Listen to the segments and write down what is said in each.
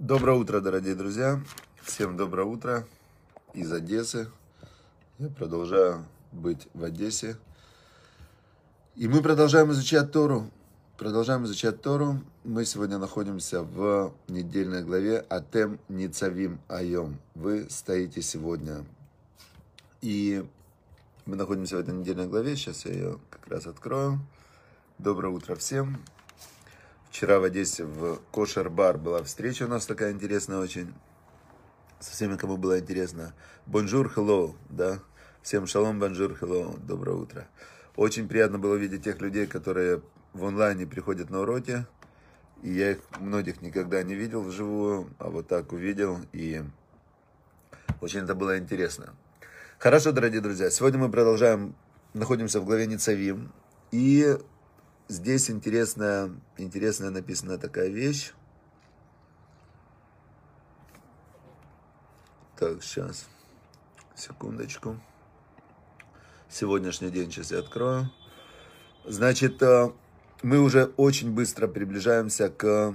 Доброе утро, дорогие друзья. Всем доброе утро из Одессы. Я продолжаю быть в Одессе. И мы продолжаем изучать Тору. Продолжаем изучать Тору. Мы сегодня находимся в недельной главе Атем Ницавим Айом. Вы стоите сегодня. И мы находимся в этой недельной главе. Сейчас я ее как раз открою. Доброе утро всем. Вчера в Одессе в Кошер-бар была встреча у нас такая интересная очень. Со всеми, кому было интересно. Bonjour, hello, да. Всем шалом, bonjour, hello, доброе утро. Очень приятно было видеть тех людей, которые в онлайне приходят на уроки. И я их многих никогда не видел вживую, а вот так увидел. И очень это было интересно. Хорошо, дорогие друзья, сегодня мы продолжаем, находимся в главе Ницавим. И здесь интересная, интересная написана такая вещь. Так, сейчас, секундочку. Сегодняшний день сейчас я открою. Значит, э, мы уже очень быстро приближаемся к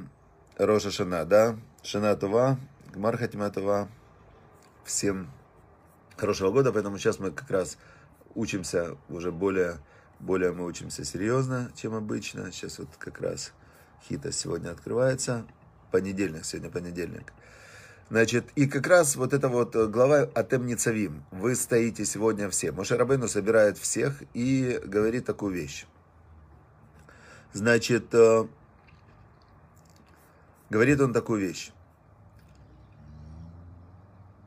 Роша Шана, да? Шана Това, Гмар Хатима Това. Всем хорошего года, поэтому сейчас мы как раз учимся уже более более мы учимся серьезно, чем обычно. Сейчас вот как раз Хита сегодня открывается. Понедельник, сегодня понедельник. Значит, и как раз вот эта вот глава Атем Ницавим. Вы стоите сегодня все. Моше Рабейну собирает всех и говорит такую вещь. Значит, э, говорит он такую вещь.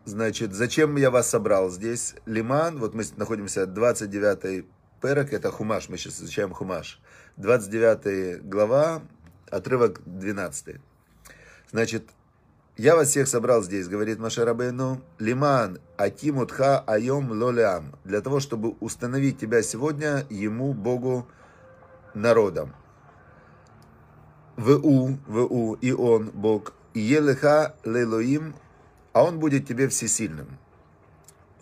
Значит, зачем я вас собрал здесь? Лиман, вот мы находимся 29 Перек это Хумаш, мы сейчас изучаем Хумаш. 29 глава, отрывок 12. Значит, я вас всех собрал здесь, говорит Маша Рабейну, Лиман, Акимутха Айом Лолеам, для того, чтобы установить тебя сегодня ему, Богу, народом. ВУ, ВУ, и он, Бог, Елеха Лейлоим, а он будет тебе всесильным.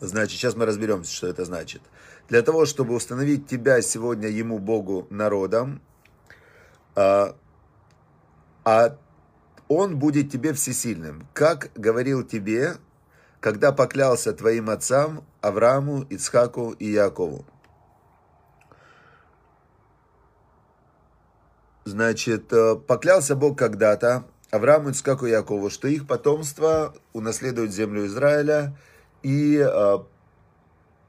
Значит, сейчас мы разберемся, что это значит для того, чтобы установить тебя сегодня ему, Богу, народом, а, а он будет тебе всесильным, как говорил тебе, когда поклялся твоим отцам Аврааму, Ицхаку и Якову. Значит, э, поклялся Бог когда-то Аврааму, Ицхаку и Якову, что их потомство унаследует землю Израиля, и э,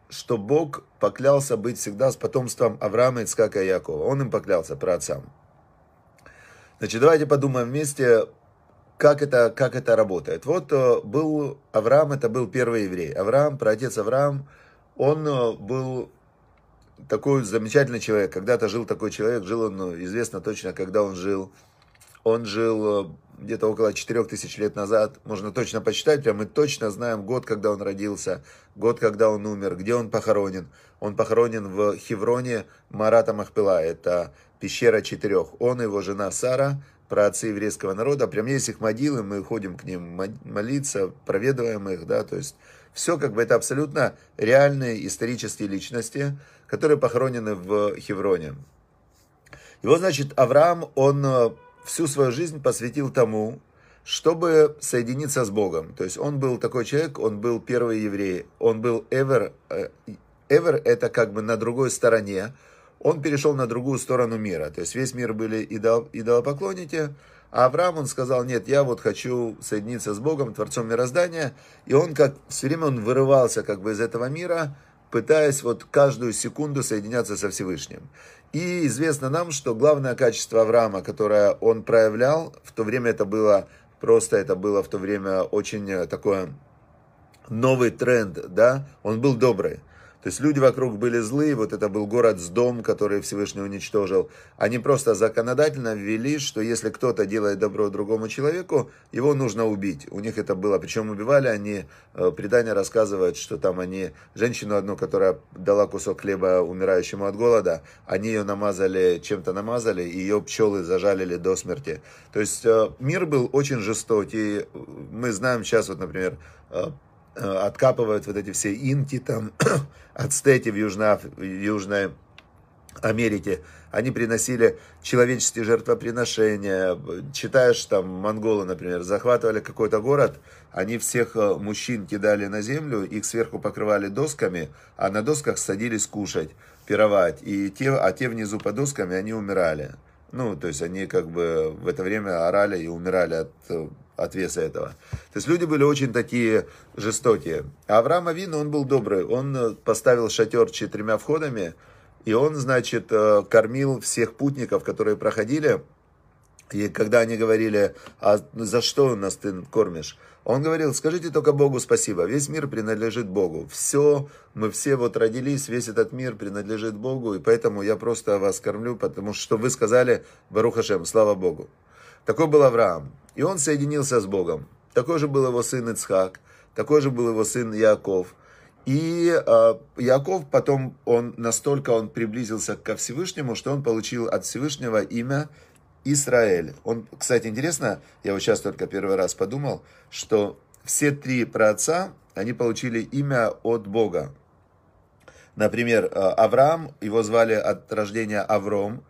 что Бог поклялся быть всегда с потомством Авраама, Ицкака и Якова. Он им поклялся, про отцам. Значит, давайте подумаем вместе, как это, как это работает. Вот э, был Авраам, это был первый еврей. Авраам, праотец Авраам, он э, был такой замечательный человек. Когда-то жил такой человек, жил он, ну, известно точно, когда он жил. Он жил э, где-то около 4000 лет назад, можно точно посчитать, прям мы точно знаем год, когда он родился, год, когда он умер, где он похоронен. Он похоронен в Хевроне Марата Махпила, это пещера четырех. Он и его жена Сара, праотцы еврейского народа, прям есть их могилы, мы ходим к ним молиться, проведываем их, да, то есть все как бы это абсолютно реальные исторические личности, которые похоронены в Хевроне. Вот, значит, Авраам, он э, всю свою жизнь посвятил тому, чтобы соединиться с Богом. То есть он был такой человек, он был первый еврей, он был эвер. Э, эвер это как бы на другой стороне. Он перешел на другую сторону мира. То есть весь мир были идол, идолопоклонники, а Авраам, он сказал, нет, я вот хочу соединиться с Богом, Творцом мироздания. И он как, все время он вырывался как бы из этого мира, пытаясь вот каждую секунду соединяться со Всевышним. И известно нам, что главное качество Авраама, которое он проявлял, в то время это было просто, это было в то время очень э, такое новый тренд, да, он был добрый. То есть люди вокруг были злые, вот это был город с дом, который Всевышний уничтожил. Они просто законодательно ввели, что если кто-то делает добро другому человеку, его нужно убить. У них это было, причем убивали они, э, предание рассказывает, что там они, женщину одну, которая дала кусок хлеба умирающему от голода, они ее намазали, чем-то намазали, и ее пчелы зажалили до смерти. То есть э, мир был очень жестокий. Мы знаем сейчас, вот, например, э, откапывают вот эти все инки там, ацтеки в Южной, в Южной Америки, они приносили человеческие жертвоприношения. Читаешь, там, монголы, например, захватывали какой-то город, они всех э, мужчин кидали на землю, их сверху покрывали досками, а на досках садились кушать, пировать. И те, а те внизу под досками, они умирали. Ну, то есть они как бы в это время орали и умирали от, от веса этого. То есть люди были очень такие жестокие. А Авраам Авину, он был добрый. Он э, поставил шатер четырьмя входами, и он, значит, э, кормил всех путников, которые проходили. И когда они говорили, а за что нас ты кормишь? Он говорил, скажите только Богу спасибо, весь мир принадлежит Богу. Все, мы все вот родились, весь этот мир принадлежит Богу, и поэтому я просто вас кормлю, потому что вы сказали, Барухашем, слава Богу. Такой был Авраам, и он соединился с Богом. Такой же был его сын Ицхак, такой же был его сын Яков. И э, Яков потом, он настолько он приблизился ко Всевышнему, что он получил от Всевышнего имя Израиль. Он, кстати, интересно, я вот сейчас только первый раз подумал, что все три праотца, они получили имя от Бога. Например, э, Авраам, его звали от рождения Авром,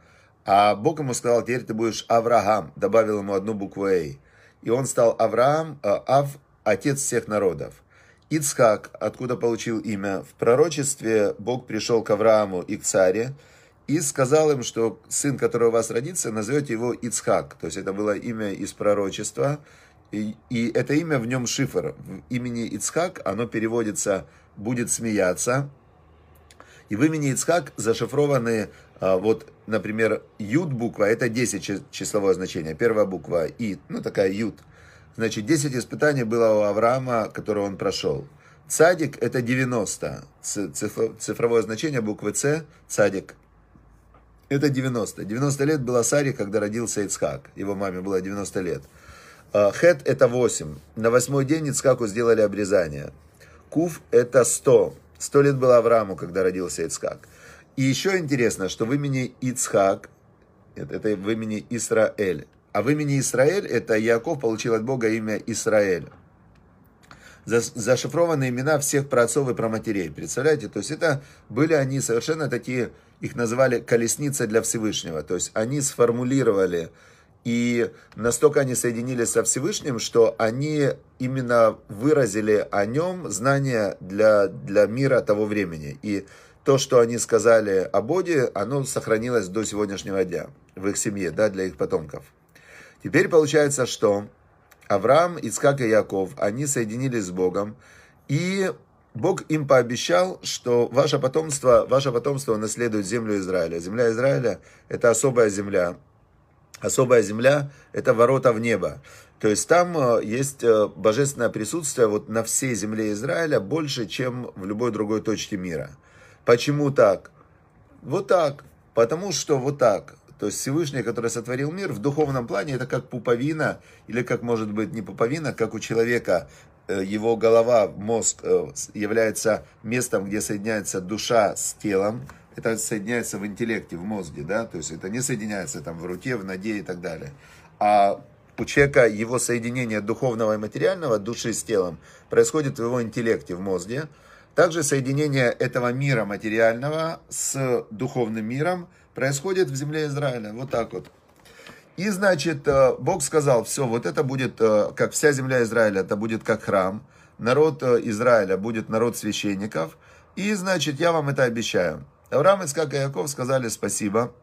а Бог ему сказал, теперь ты будешь Авраам, добавил ему одну букву «эй». И он стал Авраам, э, Ав, отец всех народов. Ицхак, откуда получил имя, в пророчестве Бог пришел к Аврааму и к царе, и сказал им, что сын, который у вас родится, назовете его Ицхак. То есть это было имя из пророчества. И, и это имя в нем шифр. В имени Ицхак оно переводится «будет смеяться». И в имени Ицхак зашифрованы, а, вот, например, Юд буква, это 10 числовое значение. Первая буква И, ну такая Юд. Значит, 10 испытаний было у Авраама, которые он прошел. Цадик это 90. Цифровое значение буквы С, цадик это 90. 90 лет было Саре, когда родился Ицхак. Его маме было 90 лет. А, Хет это 8. На восьмой день Ицхаку сделали обрезание. Кув это 100. 100 лет было Аврааму, когда родился Ицхак. И еще интересно, что в имени Ицхак, это, в имени Исраэль. А в имени Исраэль это Яков получил от Бога имя Исраэль. Зашифрованы имена всех праотцов и проматерей. Представляете? То есть это были они совершенно такие их называли колесница для Всевышнего. То есть они сформулировали и настолько они соединились со Всевышним, что они именно выразили о нем знания для, для мира того времени. И то, что они сказали о Боге, оно сохранилось до сегодняшнего дня в их семье, да, для их потомков. Теперь получается, что Авраам, Ицкак и Яков, они соединились с Богом, и Бог им пообещал, что ваше потомство, ваше потомство наследует землю Израиля. Земля Израиля – это особая земля. Особая земля – это ворота в небо. То есть там э, есть э, божественное присутствие вот на всей земле Израиля больше, чем в любой другой точке мира. Почему так? Вот так. Потому что вот так. То есть Всевышний, который сотворил мир, в духовном плане это как пуповина, или как может быть не пуповина, как у человека Э, его голова, мозг э, является местом, где соединяется душа с телом, это соединяется в интеллекте, в мозге, да, то есть это не соединяется там в руке, в ноге и так далее. А у человека его соединение духовного и материального, души с телом, происходит в его интеллекте, в мозге. Также соединение этого мира материального с духовным миром происходит в земле Израиля. Вот так вот. И, значит, э, Бог сказал, все, вот это будет, э, как вся земля Израиля, это будет как храм. Народ э, Израиля будет народ священников. И, значит, я вам это обещаю. Авраам, Искак и Яков сказали спасибо.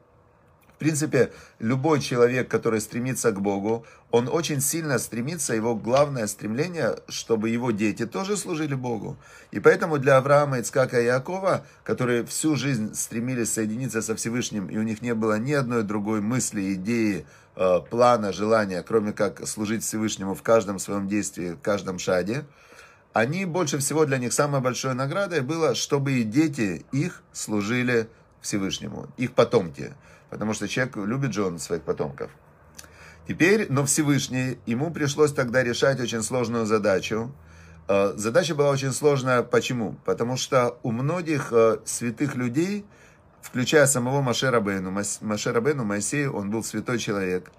Принципе, любой человек, который стремится к Богу, он очень сильно стремится, его главное стремление, чтобы его дети тоже служили Богу. И поэтому для Авраама, Ицкака и Якова, которые всю жизнь стремились соединиться со Всевышним, и у них не было ни одной другой мысли, идеи, э, плана, желания, кроме как служить Всевышнему в каждом своем действии, в каждом шаге, они больше всего для них самой большой наградой было, чтобы и дети их служили Всевышнему, их потомки потому что человек любит же он своих потомков. Теперь, но Всевышний, ему пришлось тогда решать очень сложную задачу. Э, задача была очень сложная. Почему? Потому что у многих э, святых людей, включая самого Маше Рабейну, Маше Рабейну, Моисею, он был святой человек.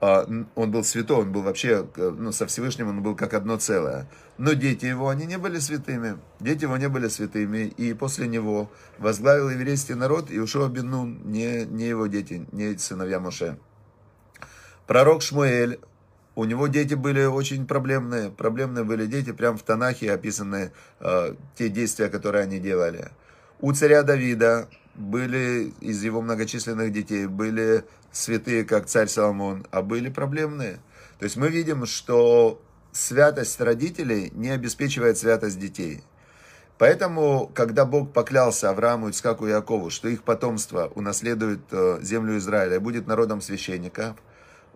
А, он был святой, он был вообще, ну, со Всевышним он был как одно целое. Но дети его, они не были святыми. Дети его не были святыми. И после него возглавил еврейский народ и ушел Беннун, не, не его дети, не сыновья Моше. Пророк Шмуэль, у него дети были очень проблемные. Проблемные были дети, прям в Танахе описаны э, те действия, которые они делали. У царя Давида были из его многочисленных детей, были святые, как царь Соломон, а были проблемные. То есть мы видим, что святость родителей не обеспечивает святость детей. Поэтому, когда Бог поклялся Аврааму, Ицкаку и Якову, что их потомство унаследует э, землю Израиля и будет народом священника,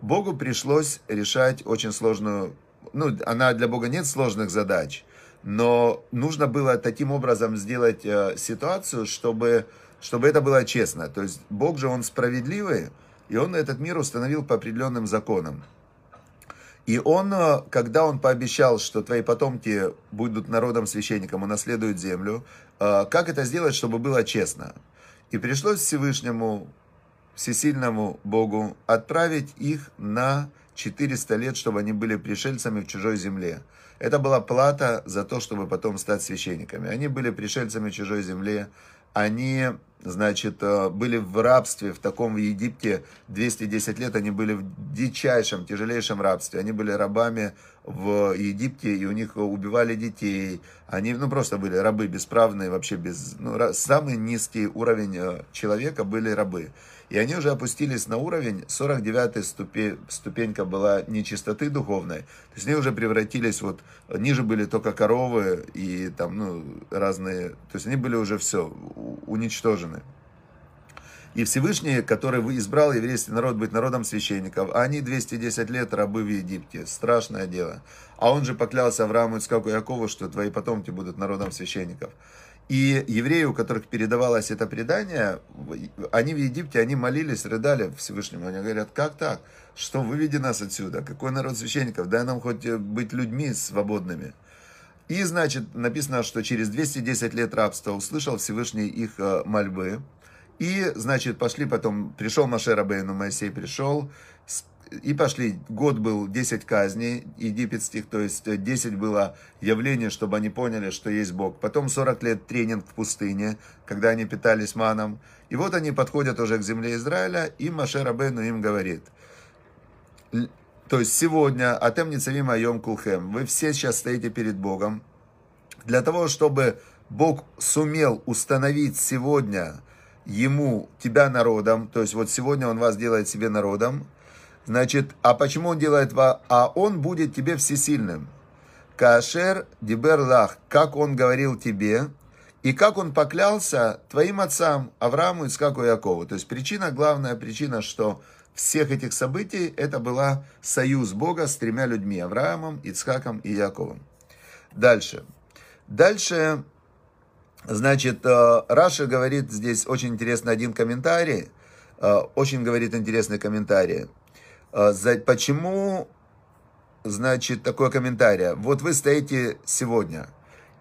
Богу пришлось решать очень сложную, ну, она для Бога нет сложных задач, но нужно было таким образом сделать э, ситуацию, чтобы, чтобы это было честно. То есть Бог же, Он справедливый, и Он этот мир установил по определенным законам. И он, э, когда он пообещал, что твои потомки будут народом священником, унаследуют землю, э, как это сделать, чтобы было честно? И пришлось Всевышнему, всесильному Богу, отправить их на 400 лет, чтобы они были пришельцами в чужой земле. Это была плата за то, чтобы потом стать священниками. Они были пришельцами в чужой земле, они, значит, э, были в рабстве, в таком в Египте 210 лет, они были в дичайшем, тяжелейшем рабстве. Они были рабами в Египте, и у них убивали детей. Они, ну, просто были рабы бесправные, вообще без... Ну, самый низкий уровень э, человека были рабы. И они уже опустились на уровень, 49-я ступень, ступенька была нечистоты духовной, то есть они уже превратились, вот, ниже были только коровы и там, ну, разные, то есть они были уже все, уничтожены. И Всевышний, который избрал еврейский народ быть народом священников, а они 210 лет рабы в Египте. Страшное дело. А он же поклялся Аврааму, Ицкаку и Якову, что твои потомки будут народом священников. И евреи, у которых передавалось это предание, они в Египте, они молились, рыдали Всевышнему. Они говорят, как так? Что выведи нас отсюда? Какой народ священников? Дай нам хоть быть людьми свободными. И, значит, написано, что через 210 лет рабства услышал Всевышний их э, мольбы. И, значит, пошли потом, пришел Маше Рабейну, Моисей пришел, и пошли. Год был 10 казней египетских, то есть 10 было явлений, чтобы они поняли, что есть Бог. Потом 40 лет тренинг в пустыне, когда они питались маном. И вот они подходят уже к земле Израиля, и Маше Рабейну им говорит, то есть сегодня, Атем Ницавим Айом Кулхем, вы все сейчас стоите перед Богом, для того, чтобы Бог сумел установить сегодня ему, тебя народом, то есть вот сегодня он вас делает себе народом, Значит, а почему он делает? А он будет тебе всесильным. Кашер диберлах, как он говорил тебе, и как он поклялся твоим отцам Аврааму, Искаку и Якову. То есть причина, главная причина, что всех этих событий, это была союз Бога с тремя людьми, Авраамом, Ицхаком и Яковом. Дальше. Дальше, значит, э, Раша говорит здесь очень интересно один комментарий, э, очень говорит интересный комментарий. А, почему, значит, такое комментарий? Вот вы стоите сегодня,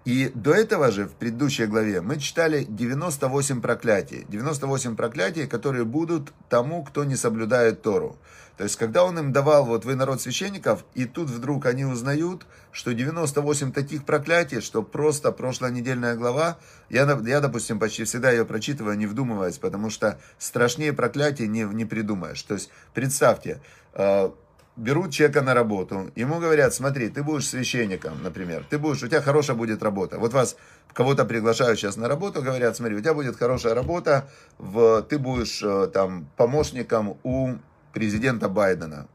и до этого же, в предыдущей главе, мы читали 98 проклятий. 98 проклятий, которые будут тому, кто не соблюдает Тору. То есть, когда он им давал, вот вы народ священников, и тут вдруг они узнают, что 98 таких проклятий, что просто прошлая недельная глава, я, я допустим, почти всегда ее прочитываю, не вдумываясь, потому что страшнее проклятий не, не придумаешь. То есть, представьте, э, берут человека на работу, ему говорят, смотри, ты будешь священником, например, ты будешь, у тебя хорошая будет работа. Вот вас кого-то приглашают сейчас на работу, говорят, смотри, у тебя будет хорошая работа, в, ты будешь э, там помощником у президента Байдена.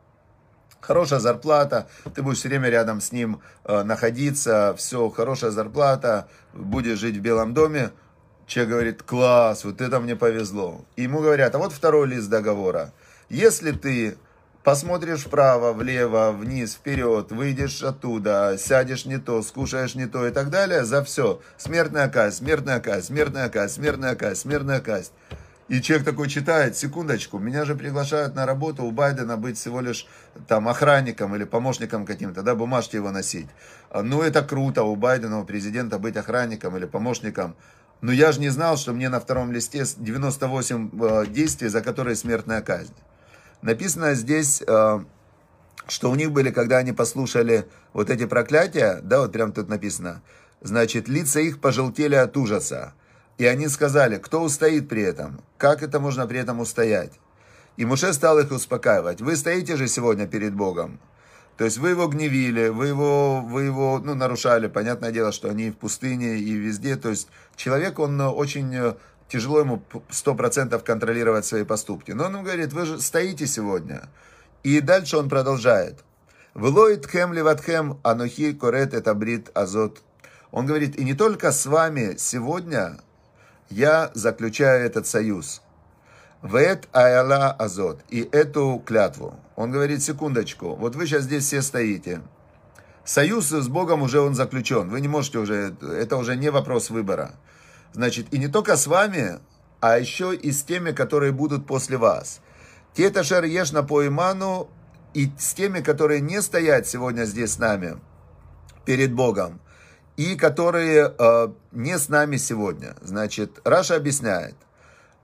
Хорошая зарплата, ты будешь все время рядом с ним э, находиться, все, хорошая зарплата, будешь жить в Белом доме. Человек говорит, класс, вот это мне повезло. И ему говорят, а вот второй лист договора. Если ты посмотришь вправо, влево, вниз, вперед, выйдешь оттуда, сядешь не то, скушаешь не то и так далее, за все. Смертная казнь, смертная казнь, смертная казнь, смертная казнь, смертная казнь. И человек такой читает, секундочку, меня же приглашают на работу у Байдена быть всего лишь там охранником или помощником каким-то, да, бумажки его носить. А, ну, это круто у Байдена, у президента быть охранником или помощником. Но я же не знал, что мне на втором листе 98 э, действий, за которые смертная казнь. Написано здесь, э, что у них были, когда они послушали вот эти проклятия, да, вот прям тут написано, значит, лица их пожелтели от ужаса. И они сказали, кто устоит при этом? Как это можно при этом устоять? И Муше стал их успокаивать. Вы стоите же сегодня перед Богом. То есть вы его гневили, вы его, вы его ну, нарушали. Понятное дело, что они в пустыне, и везде. То есть человек, он очень тяжело ему 100% контролировать свои поступки. Но он ему говорит, вы же стоите сегодня. И дальше он продолжает. Влоит хем ливатхем анухи корет это брит азот. Он говорит, и не только с вами сегодня я заключаю этот союз. Вет аяла азот. И эту клятву. Он говорит, секундочку, вот вы сейчас здесь все стоите. Союз с Богом уже он заключен. Вы не можете уже, это уже не вопрос выбора. Значит, и не только с вами, а еще и с теми, которые будут после вас. Те ташер ешь на поиману, и с теми, которые не стоят сегодня здесь с нами, перед Богом, и которые э, не с нами сегодня. Значит, Раша объясняет,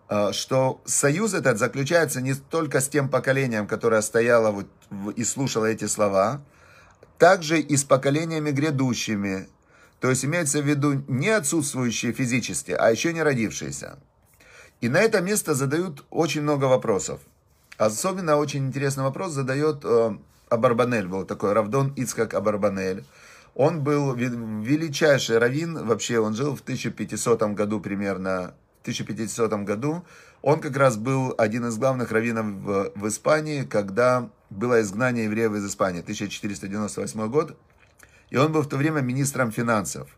э, что союз этот заключается не только с тем поколением, которое стояло вот и слушало эти слова, также и с поколениями грядущими. То есть имеется в виду не отсутствующие физически, а еще не родившиеся. И на это место задают очень много вопросов. Особенно очень интересный вопрос задает э, Абарбанель, был такой Равдон Ицкак Абарбанель. Он был величайший раввин, вообще он жил в 1500 году примерно, в 1500 году. Он как раз был один из главных раввинов в, в Испании, когда было изгнание евреев из Испании, 1498 год. И он был в то время министром финансов.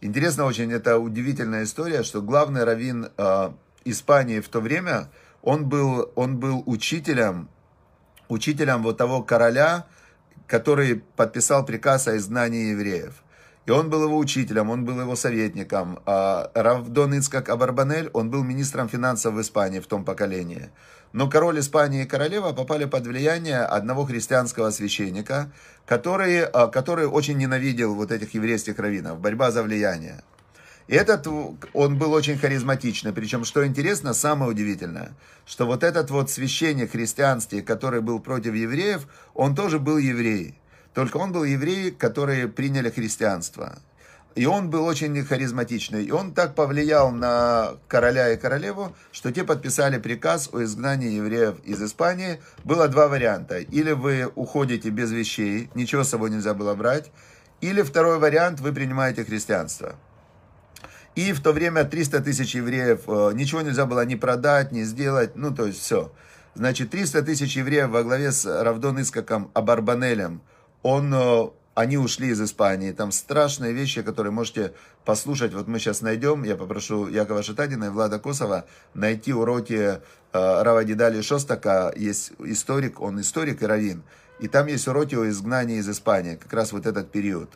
Интересно очень, это удивительная история, что главный раввин э, Испании в то время, он был, он был учителем, учителем вот того короля, который подписал приказ о изгнании евреев. И он был его учителем, он был его советником. А Равдон Ицкак Абарбанель, он был министром финансов в Испании в том поколении. Но король Испании и королева попали под влияние одного христианского священника, который, а, который очень ненавидел вот этих еврейских раввинов. Борьба за влияние. И этот, он был очень харизматичный. Причем, что интересно, самое удивительное, что вот этот вот священник христианский, который был против евреев, он тоже был еврей. Только он был еврей, которые приняли христианство. И он был очень харизматичный. И он так повлиял на короля и королеву, что те подписали приказ о изгнании евреев из Испании. Было два варианта. Или вы уходите без вещей, ничего с собой нельзя было брать. Или второй вариант, вы принимаете христианство. И в то время 300 тысяч евреев, э, ничего нельзя было ни продать, ни сделать, ну то есть все. Значит, 300 тысяч евреев во главе с Равдон Искаком Абарбанелем, он, э, они ушли из Испании. Там страшные вещи, которые можете послушать. Вот мы сейчас найдем, я попрошу Якова Шатадина и Влада Косова найти уроки э, Рава Дидали Шостака. Есть историк, он историк и раввин. И там есть уроки о изгнании из Испании, как раз вот этот период.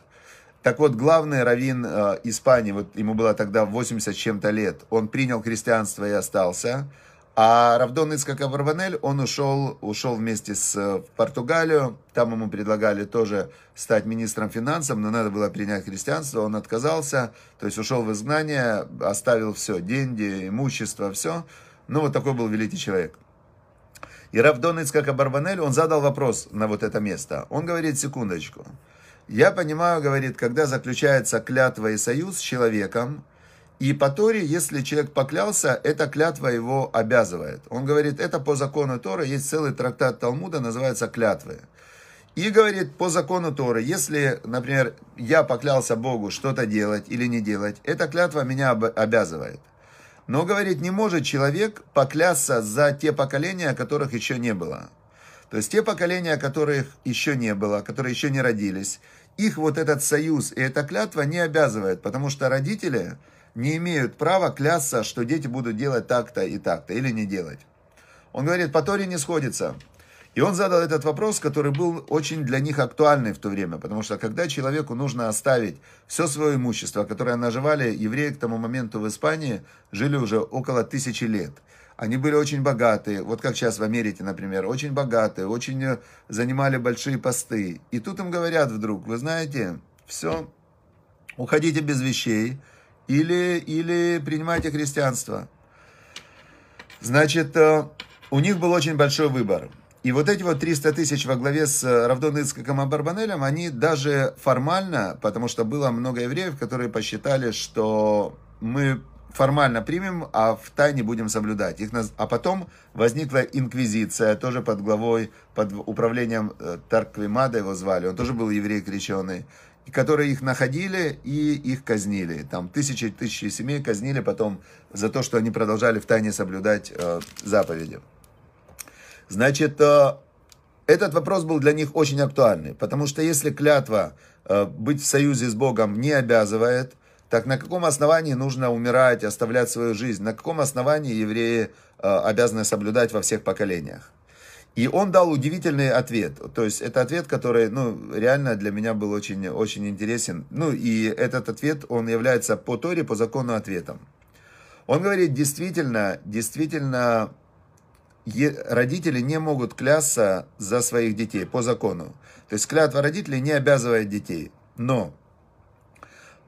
Так вот, главный раввин э, Испании, вот ему было тогда 80 чем-то лет, он принял христианство и остался. А Равдон Ицкак Абарбанель, он ушел, ушел вместе с э, в Португалию. Там ему предлагали тоже стать министром финансов, но надо было принять христианство. Он отказался, то есть ушел в изгнание, оставил все, деньги, имущество, все. Ну, вот такой был великий человек. И Равдон Ицкак Абарбанель, он задал вопрос на вот это место. Он говорит, секундочку. Я понимаю, говорит, когда заключается клятва и союз с человеком, и по Торе, если человек поклялся, эта клятва его обязывает. Он говорит, это по закону Тора, есть целый трактат Талмуда, называется «Клятвы». И говорит, по закону Торы, если, например, я поклялся Богу что-то делать или не делать, эта клятва меня обязывает. Но, говорит, не может человек поклясться за те поколения, которых еще не было. То есть те поколения, которых еще не было, которые еще не родились, их вот этот союз и эта клятва не обязывает, потому что родители не имеют права клясться, что дети будут делать так-то и так-то, или не делать. Он говорит, по Торе не сходится. И он задал этот вопрос, который был очень для них актуальный в то время, потому что когда человеку нужно оставить все свое имущество, которое наживали евреи к тому моменту в Испании, жили уже около тысячи лет – они были очень богатые, вот как сейчас в Америке, например, очень богатые, очень э, занимали большие посты. И тут им говорят вдруг, вы знаете, все, уходите без вещей или, или принимайте христианство. Значит, э, у них был очень большой выбор. и вот эти вот 300 тысяч во главе с Равдон Ицкаком Абарбанелем, они даже формально, потому что было много евреев, которые посчитали, что мы формально примем, а в тайне будем соблюдать. Их, а потом возникла инквизиция, тоже под главой, под управлением э, Тарквимада его звали, он тоже был еврей крещеный, которые их находили и их казнили. Там тысячи тысячи семей казнили потом за то, что они продолжали в тайне соблюдать э, заповеди. Значит, э, этот вопрос был для них очень актуальный, потому что если клятва э, быть в союзе с Богом не обязывает, так на каком основании нужно умирать, оставлять свою жизнь? На каком основании евреи э, обязаны соблюдать во всех поколениях? И он дал удивительный ответ. То есть это ответ, который, ну, реально для меня был очень, очень интересен. Ну, и этот ответ, он является по Торе, по закону ответом. Он говорит, действительно, действительно, родители не могут клясться за своих детей по закону. То есть клятва родителей не обязывает детей. Но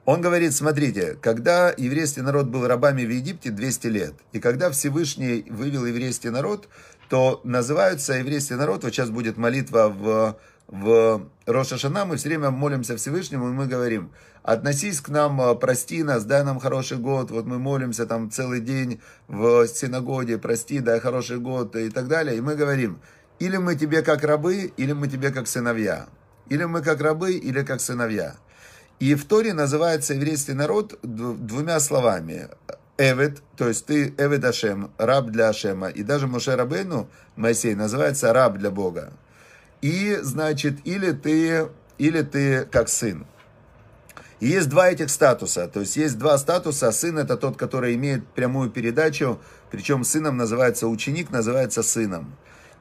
он говорит, смотрите, когда еврейский народ был рабами в Египте 200 лет, и когда Всевышний вывел еврейский народ, то называются еврейский народ, вот сейчас будет молитва в, в Роша Шана, мы все время молимся Всевышнему, и мы говорим, относись к нам, э, прости нас, дай нам хороший год, вот мы молимся там целый день в синагоге, прости, дай хороший год и так далее, и мы говорим, или мы тебе как рабы, или мы тебе как сыновья, или мы как рабы, или как сыновья. И в Торе называется еврейский народ двумя словами. Эвет, то есть ты Эвет Ашем, раб для Ашема. И даже Моше Рабейну, Моисей, называется раб для Бога. И, значит, или ты, или ты как сын. И есть два этих статуса. То есть есть два статуса. Сын это тот, который имеет прямую передачу. Причем сыном называется ученик, называется сыном.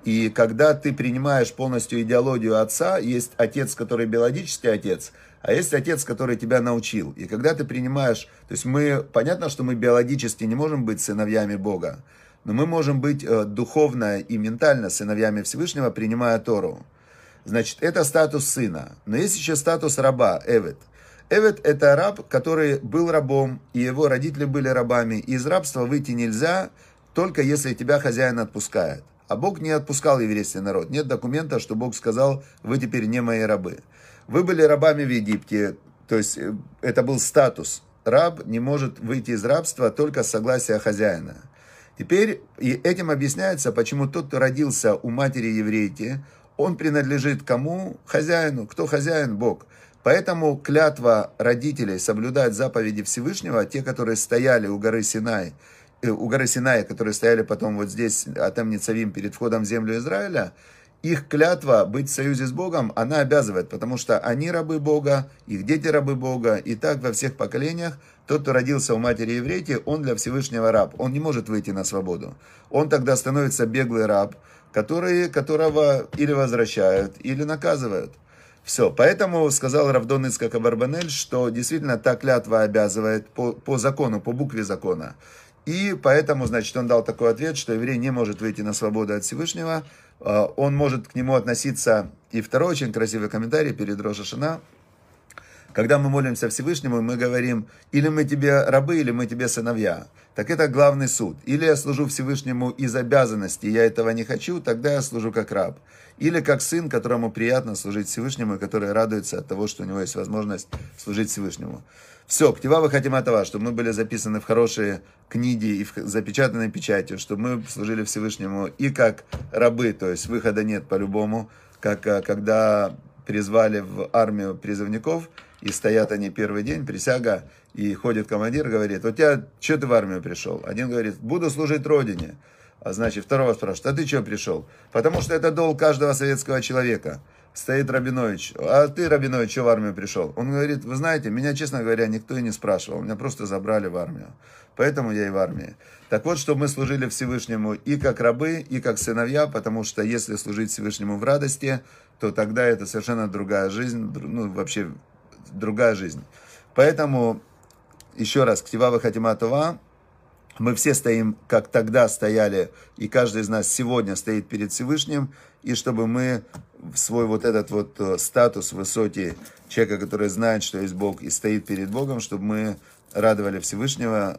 И когда ты принимаешь полностью идеологию отца, есть отец, который биологический отец, а есть отец, который тебя научил. И когда ты принимаешь, то есть мы, понятно, что мы биологически не можем быть сыновьями Бога, но мы можем быть э, духовно и ментально сыновьями Всевышнего, принимая Тору. Значит, это статус сына. Но есть еще статус раба, Эвет. Эвет – это раб, который был рабом, и его родители были рабами. И из рабства выйти нельзя, только если тебя хозяин отпускает. А Бог не отпускал еврейский народ. Нет документа, что Бог сказал, вы теперь не мои рабы. Вы были рабами в Египте, то есть э, это был статус. Раб не может выйти из рабства только с согласия хозяина. Теперь и этим объясняется, почему тот, кто родился у матери еврейки, он принадлежит кому? Хозяину. Кто хозяин? Бог. Поэтому клятва родителей соблюдать заповеди Всевышнего, те, которые стояли у горы Синай, Э, у горы Синая, которые стояли потом вот здесь, Атем Ницавим, перед входом в землю Израиля, их клятва быть в союзе с Богом, она обязывает, потому что они рабы Бога, их дети рабы Бога, и так во всех поколениях тот, кто родился у матери еврейки, он для Всевышнего раб, он не может выйти на свободу. Он тогда становится беглый раб, который, которого или возвращают, или наказывают. Все, поэтому сказал Равдон Ицкак Абарбанель, что действительно та клятва обязывает по, по закону, по букве закона. И поэтому, значит, он дал такой ответ, что еврей не может выйти на свободу от Всевышнего. А, он может к нему относиться... И второй очень красивый комментарий перед Рожашина. Когда мы молимся Всевышнему, мы говорим, или мы тебе рабы, или мы тебе сыновья. Так это главный суд. Или я служу Всевышнему из обязанности, я этого не хочу, тогда я служу как раб. Или как сын, которому приятно служить Всевышнему, и который радуется от того, что у него есть возможность служить Всевышнему. Все, ктива хотим этого, чтобы мы были записаны в хорошие книги и в запечатанной печатью, чтобы мы служили Всевышнему и как рабы, то есть выхода нет по-любому, как э, когда призвали в армию призывников, и стоят они первый день, присяга, и ходит командир, говорит, у тебя, что ты в армию пришел? Один говорит, буду служить Родине. А значит, второго спрашивает, а ты что пришел? Потому что это долг каждого советского человека. Стоит Рабинович, а ты, Рабинович, что в армию пришел? Он говорит, вы знаете, меня, честно говоря, никто и не спрашивал, меня просто забрали в армию. Поэтому я и в армии. Так вот, чтобы мы служили Всевышнему и как рабы, и как сыновья, потому что если служить Всевышнему в радости, то тогда это совершенно другая жизнь, ну, вообще другая жизнь. Поэтому, еще раз, Ктива Хатима Това, мы все стоим, как тогда стояли, и каждый из нас сегодня стоит перед Всевышним, и чтобы мы свой вот этот вот э, статус высоте человека, который знает, что есть Бог и стоит перед Богом, чтобы мы радовали Всевышнего,